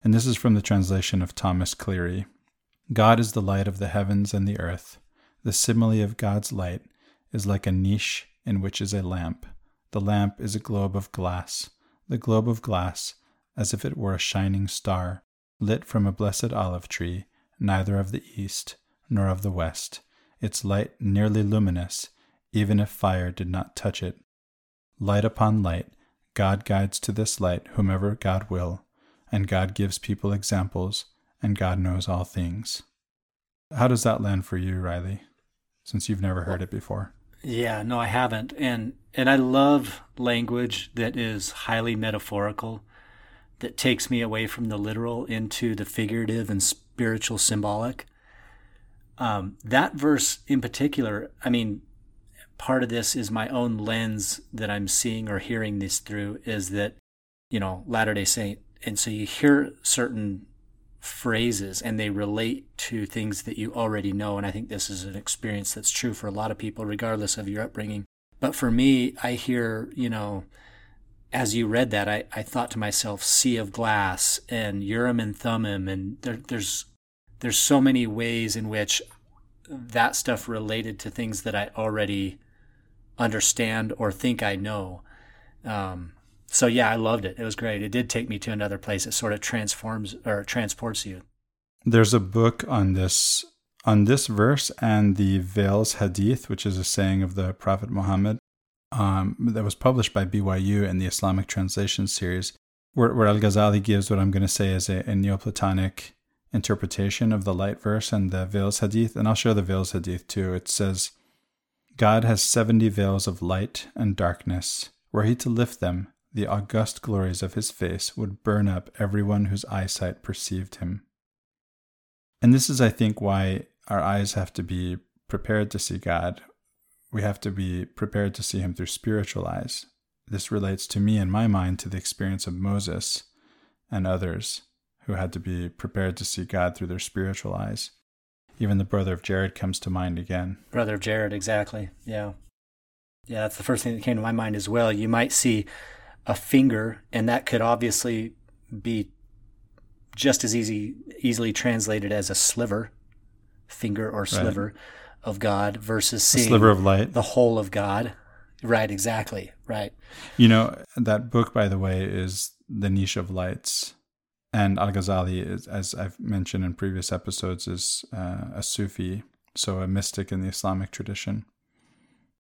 and this is from the translation of Thomas Cleary. God is the light of the heavens and the earth. The simile of God's light is like a niche in which is a lamp. The lamp is a globe of glass. The globe of glass, as if it were a shining star, lit from a blessed olive tree, neither of the east nor of the west, its light nearly luminous, even if fire did not touch it. Light upon light, God guides to this light whomever God will, and God gives people examples, and God knows all things. How does that land for you, Riley, since you've never heard it before? Yeah, no, I haven't. And and I love language that is highly metaphorical, that takes me away from the literal into the figurative and spiritual symbolic. Um, that verse in particular, I mean, part of this is my own lens that I'm seeing or hearing this through is that, you know, Latter day Saint. And so you hear certain phrases and they relate to things that you already know. And I think this is an experience that's true for a lot of people, regardless of your upbringing. But for me, I hear, you know, as you read that, I, I thought to myself, sea of glass and Urim and Thummim. And there, there's, there's so many ways in which that stuff related to things that I already understand or think I know. Um, so yeah, I loved it. It was great. It did take me to another place. It sort of transforms or transports you. There's a book on this on this verse and the Veils Hadith, which is a saying of the Prophet Muhammad, um, that was published by BYU in the Islamic Translation Series, where, where Al Ghazali gives what I'm going to say is a, a Neoplatonic interpretation of the light verse and the Veils Hadith. And I'll show the Veils Hadith too. It says, God has 70 veils of light and darkness. Were he to lift them, the august glories of his face would burn up everyone whose eyesight perceived him. And this is, I think, why our eyes have to be prepared to see God. We have to be prepared to see him through spiritual eyes. This relates to me in my mind to the experience of Moses and others who had to be prepared to see God through their spiritual eyes. Even the brother of Jared comes to mind again. Brother of Jared, exactly. Yeah. Yeah, that's the first thing that came to my mind as well. You might see a finger, and that could obviously be just as easy easily translated as a sliver, finger or sliver right. of God versus seeing a sliver of light, the whole of God. Right, exactly. Right. You know, that book by the way is The Niche of Lights. And Al-Ghazali is as I've mentioned in previous episodes is uh, a Sufi, so a mystic in the Islamic tradition,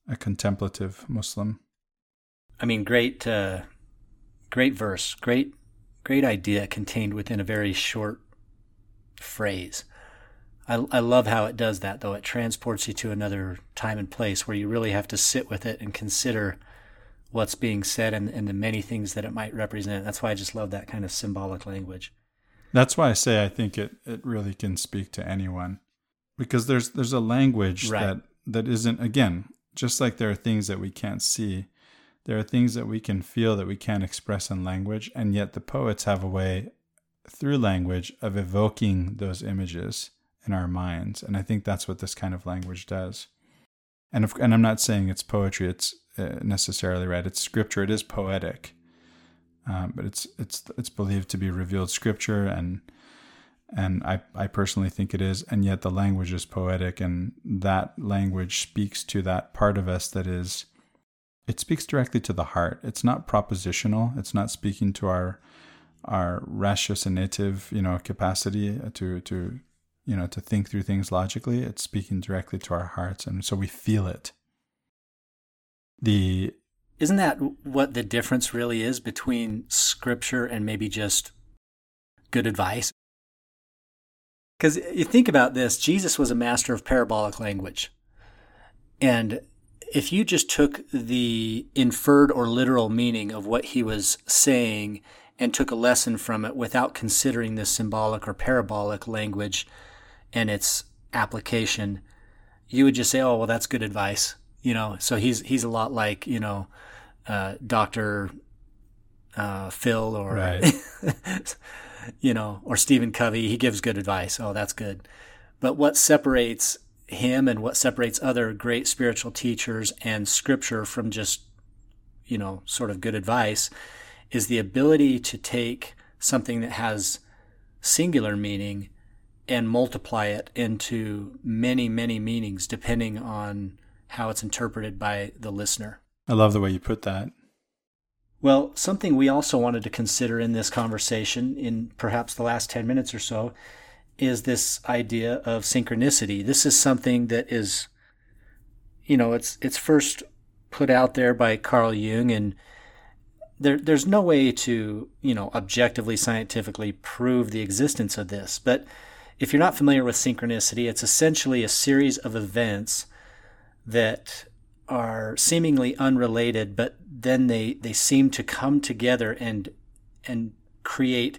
a contemplative Muslim. I mean, great uh, great verse, great great idea contained within a very short phrase. I, I love how it does that, though. It transports you to another time and place where you really have to sit with it and consider what's being said and, and the many things that it might represent. That's why I just love that kind of symbolic language. That's why I say I think it, it really can speak to anyone because there's there's a language right. that that isn't again just like there are things that we can't see there are things that we can feel that we can't express in language, and yet the poets have a way through language of evoking those images in our minds. And I think that's what this kind of language does. And, if, and I'm not saying it's poetry, it's uh, necessarily right. It's scripture, it is poetic. Um, but it's it's it's believed to be revealed scripture and and I, I personally think it is and yet the language is poetic and that language speaks to that part of us that is it speaks directly to the heart. It's not propositional. It's not speaking to our our ratiocinative, you know, capacity to to you know to think through things logically. It's speaking directly to our hearts, and so we feel it. The isn't that what the difference really is between scripture and maybe just good advice? Because you think about this, Jesus was a master of parabolic language. And if you just took the inferred or literal meaning of what he was saying and took a lesson from it without considering the symbolic or parabolic language and its application, you would just say, "Oh, well, that's good advice." You know, so he's he's a lot like you know, uh, Doctor uh, Phil or right. you know, or Stephen Covey. He gives good advice. Oh, that's good. But what separates him and what separates other great spiritual teachers and scripture from just, you know, sort of good advice is the ability to take something that has singular meaning and multiply it into many, many meanings depending on how it's interpreted by the listener. I love the way you put that. Well, something we also wanted to consider in this conversation, in perhaps the last 10 minutes or so, is this idea of synchronicity. This is something that is, you know, it's it's first put out there by Carl Jung, and there there's no way to you know objectively scientifically prove the existence of this. But if you're not familiar with synchronicity, it's essentially a series of events that are seemingly unrelated, but then they they seem to come together and and create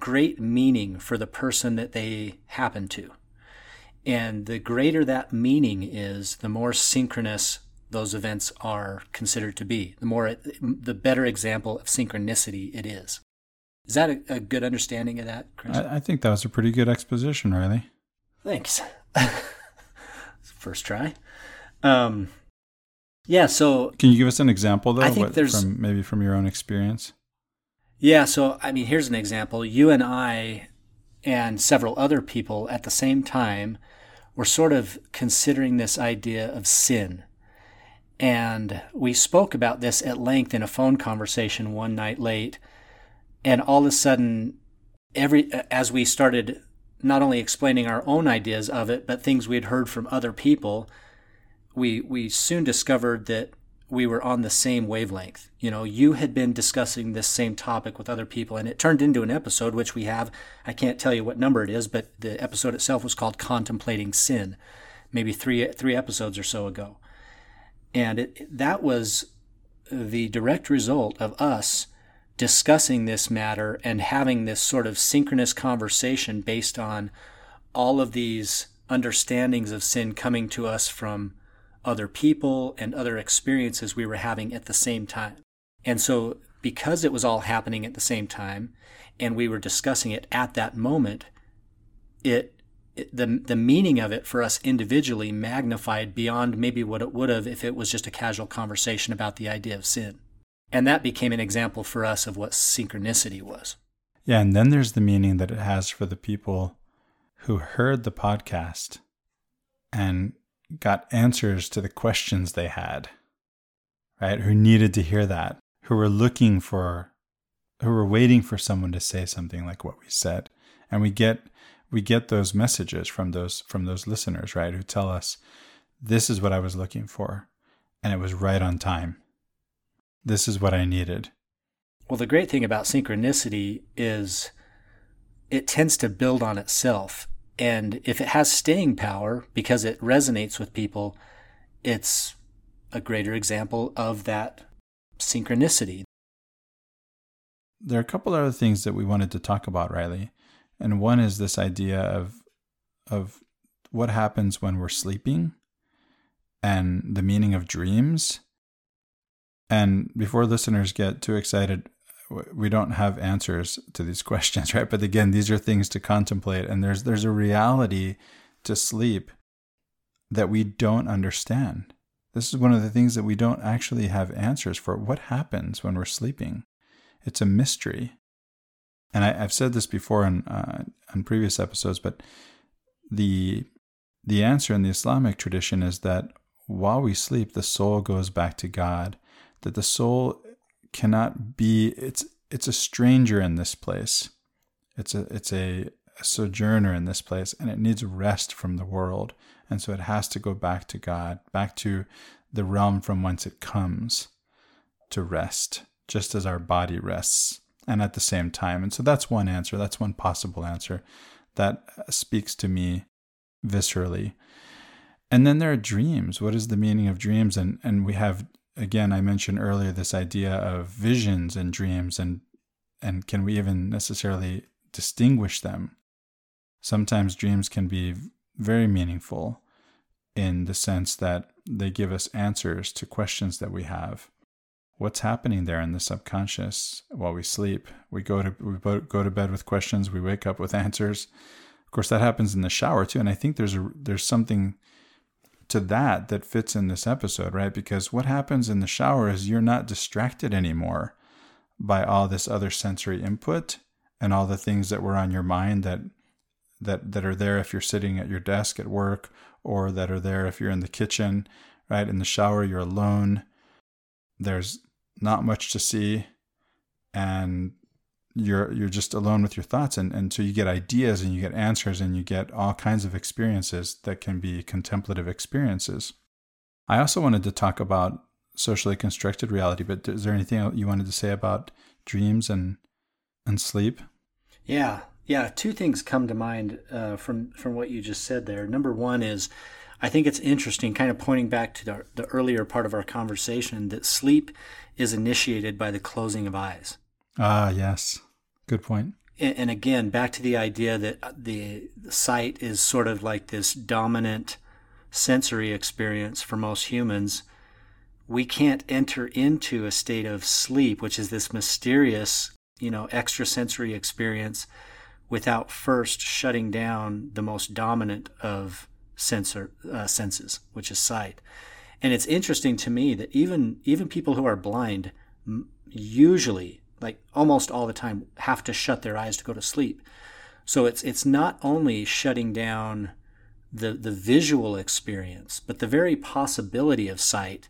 great meaning for the person that they happen to. And the greater that meaning is, the more synchronous those events are considered to be, the more, it, the better example of synchronicity it is. Is that a, a good understanding of that, Chris? I, I, think that was a pretty good exposition, Riley. Thanks. First try. Um, yeah. So, can you give us an example, though? I think what, there's from, maybe from your own experience. Yeah, so I mean, here's an example. You and I and several other people at the same time were sort of considering this idea of sin. And we spoke about this at length in a phone conversation one night late. And all of a sudden, every as we started not only explaining our own ideas of it, but things we had heard from other people, we we soon discovered that we were on the same wavelength. You know, you had been discussing this same topic with other people, and it turned into an episode, which we have. I can't tell you what number it is, but the episode itself was called Contemplating Sin, maybe three, three episodes or so ago. And it, that was the direct result of us discussing this matter and having this sort of synchronous conversation based on all of these understandings of sin coming to us from other people and other experiences we were having at the same time. And so, because it was all happening at the same time and we were discussing it at that moment, it the the meaning of it for us individually magnified beyond maybe what it would have if it was just a casual conversation about the idea of sin. And that became an example for us of what synchronicity was. Yeah, and then there's the meaning that it has for the people who heard the podcast and got answers to the questions they had. Right? Who needed to hear that, who were looking for who were waiting for someone to say something like what we said. And we get we get those messages from those from those listeners, right, who tell us this is what I was looking for and it was right on time. This is what I needed. Well, the great thing about synchronicity is it tends to build on itself. And if it has staying power because it resonates with people, it's a greater example of that synchronicity. There are a couple other things that we wanted to talk about, Riley. And one is this idea of of what happens when we're sleeping and the meaning of dreams. And before listeners get too excited, we don't have answers to these questions, right? But again, these are things to contemplate and there's there's a reality to sleep that we don't understand. This is one of the things that we don't actually have answers for. What happens when we're sleeping? It's a mystery and I, have said this before in uh, on previous episodes, but the the answer in the Islamic tradition is that while we sleep, the soul goes back to God. That the soul cannot be it's it's a stranger in this place. It's a it's a, a sojourner in this place, and it needs rest from the world, and so it has to go back to God, back to the realm from whence it comes to rest, just as our body rests and at the same time. And so that's one answer. That's one possible answer that speaks to me viscerally. And then there are dreams. What is the meaning of dreams? And and we have again I mentioned earlier this idea of visions and dreams and and can we even necessarily distinguish them? Sometimes dreams can be very meaningful in the sense that they give us answers to questions that we have what's happening there in the subconscious while we sleep. We go to we go to bed with questions, we wake up with answers. Of course, that happens in the shower too, and I think there's a, there's something to that that fits in this episode, right? Because what happens in the shower is you're not distracted anymore by all this other sensory input and all the things that were on your mind that that that are there if you're sitting at your desk at work or that are there if you're in the kitchen, right? In the shower, you're alone. There's not much to see and you're you're just alone with your thoughts and, and so you get ideas and you get answers and you get all kinds of experiences that can be contemplative experiences. I also wanted to talk about socially constructed reality, but is there anything you wanted to say about dreams and and sleep? Yeah, yeah. Two things come to mind uh, from from what you just said there. Number one is I think it's interesting, kind of pointing back to the, the earlier part of our conversation, that sleep is initiated by the closing of eyes. Ah, yes. Good point. And, again, back to the idea that the, the sight is sort of like this dominant sensory experience for most humans. We can't enter into a state of sleep, which is this mysterious, you know, extrasensory experience without first shutting down the most dominant of sensor uh, senses, which is sight. And it's interesting to me that even even people who are blind usually, like almost all the time, have to shut their eyes to go to sleep. So it's it's not only shutting down the the visual experience, but the very possibility of sight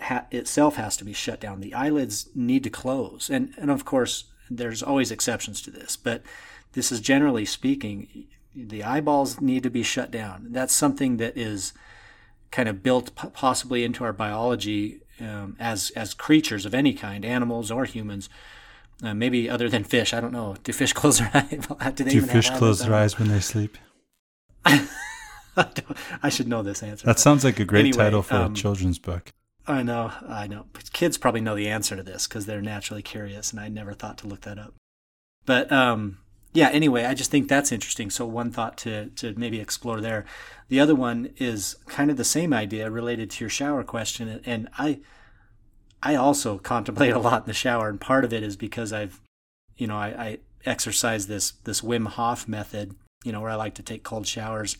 ha- itself has to be shut down. The eyelids need to close, and and of course there's always exceptions to this, but this is generally speaking the eyeballs need to be shut down. That's something that is kind of built possibly into our biology um, as as creatures of any kind, animals or humans. Uh, maybe other than fish, I don't know. Do fish close their eyes? Do, Do fish close their eyes when they sleep? I should know this answer. That sounds like a great anyway, title for um, a children's book. I know, I know. But kids probably know the answer to this because they're naturally curious, and I never thought to look that up. But um, yeah, anyway, I just think that's interesting. So one thought to to maybe explore there. The other one is kind of the same idea related to your shower question, and I I also contemplate a lot in the shower, and part of it is because I've you know I, I exercise this this Wim Hof method you know, where I like to take cold showers,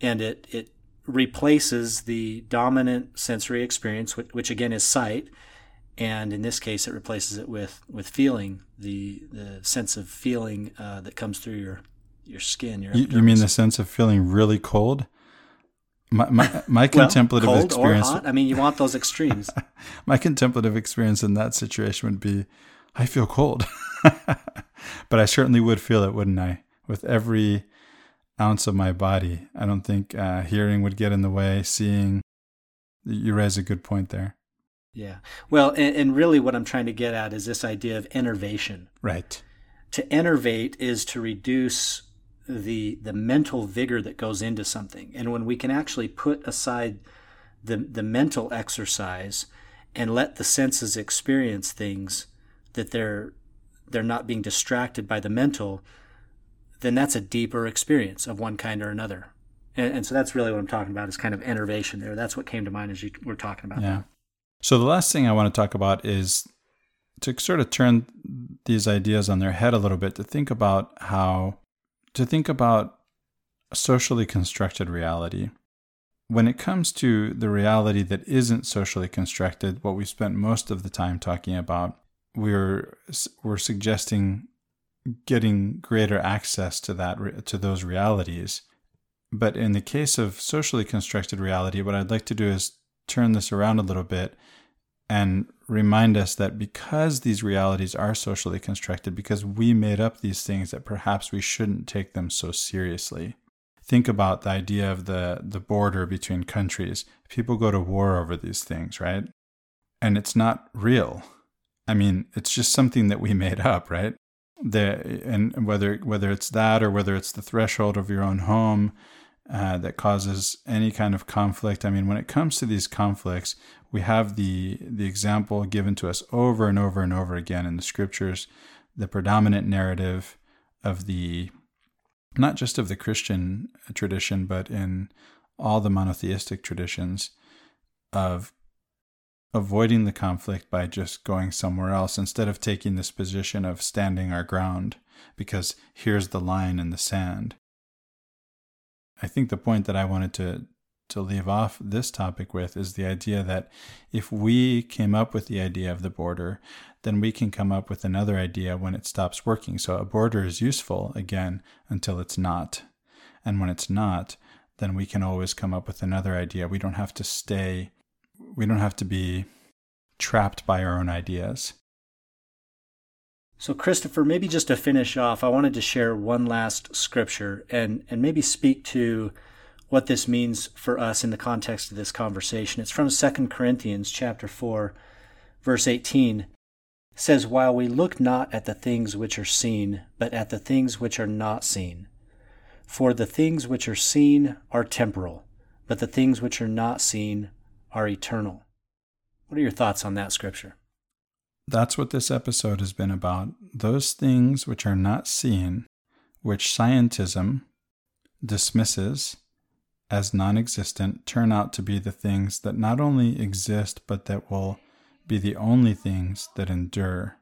and it it replaces the dominant sensory experience, which, which again is sight, and in this case, it replaces it with with feeling the the sense of feeling uh, that comes through your your skin. Your you, you, mean the sense of feeling really cold? My my, my contemplative well, experience. I mean, you want those extremes. my contemplative experience in that situation would be, I feel cold, but I certainly would feel it, wouldn't I? With every ounce of my body. I don't think uh, hearing would get in the way. Seeing, you raise a good point there. Yeah. Well, and, and, really what I'm trying to get at is this idea of enervation. Right. To enervate is to reduce the the mental vigor that goes into something. And when we can actually put aside the the mental exercise and let the senses experience things that they're they're not being distracted by the mental, then that's a deeper experience of one kind or another. And, and so that's really what I'm talking about is kind of enervation there. That's what came to mind as you were talking about. Yeah. That. So the last thing I want to talk about is to sort of turn these ideas on their head a little bit to think about how to think about socially constructed reality. When it comes to the reality that isn't socially constructed, what we spent most of the time talking about, we're we're suggesting getting greater access to that to those realities. But in the case of socially constructed reality, what I'd like to do is turn this around a little bit and remind us that because these realities are socially constructed, because we made up these things, that perhaps we shouldn't take them so seriously. Think about the idea of the, the border between countries. People go to war over these things, right? And it's not real. I mean, it's just something that we made up, right? the and whether whether it's that or whether it's the threshold of your own home uh, that causes any kind of conflict. I mean, when it comes to these conflicts, we have the the example given to us over and over and over again in the scriptures, the predominant narrative of the not just of the Christian tradition, but in all the monotheistic traditions of avoiding the conflict by just going somewhere else instead of taking this position of standing our ground because here's the line in the sand. I think the point that I wanted to to leave off this topic with is the idea that if we came up with the idea of the border, then we can come up with another idea when it stops working. So a border is useful again until it's not. And when it's not, then we can always come up with another idea. We don't have to stay we don't have to be trapped by our own ideas. So, Christopher, maybe just to finish off, I wanted to share one last scripture and, and maybe speak to what this means for us in the context of this conversation. It's from 2 Corinthians chapter 4, verse 18. It says, While we look not at the things which are seen, but at the things which are not seen. For the things which are seen are temporal, but the things which are not seen are eternal. What are your thoughts on that scripture? That's what this episode has been about. Those things which are not seen, which scientism dismisses as non existent, turn out to be the things that not only exist, but that will be the only things that endure.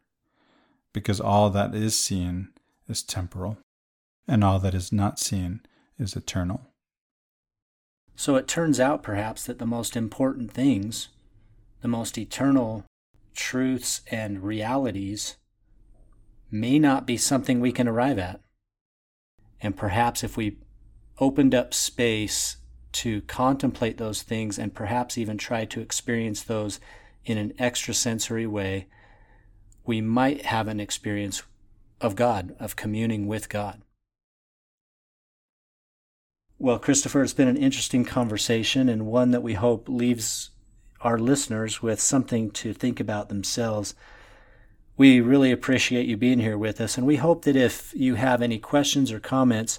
Because all that is seen is temporal, and all that is not seen is eternal. So it turns out, perhaps, that the most important things, the most eternal truths and realities, may not be something we can arrive at. And perhaps if we opened up space to contemplate those things and perhaps even try to experience those in an extrasensory way, we might have an experience of God, of communing with God. Well, Christopher, it's been an interesting conversation and one that we hope leaves our listeners with something to think about themselves. We really appreciate you being here with us, and we hope that if you have any questions or comments,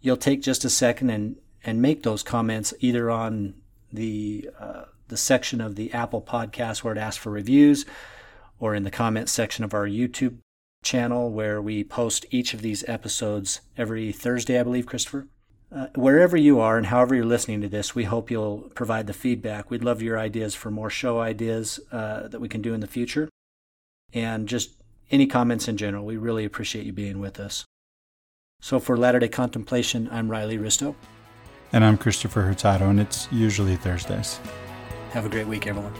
you'll take just a second and, and make those comments either on the uh, the section of the Apple Podcast where it asks for reviews, or in the comments section of our YouTube channel where we post each of these episodes every Thursday, I believe, Christopher. Uh, wherever you are and however you're listening to this, we hope you'll provide the feedback. We'd love your ideas for more show ideas uh, that we can do in the future. And just any comments in general. We really appreciate you being with us. So for Latter day Contemplation, I'm Riley Risto. And I'm Christopher Hurtado, and it's usually Thursdays. Have a great week, everyone.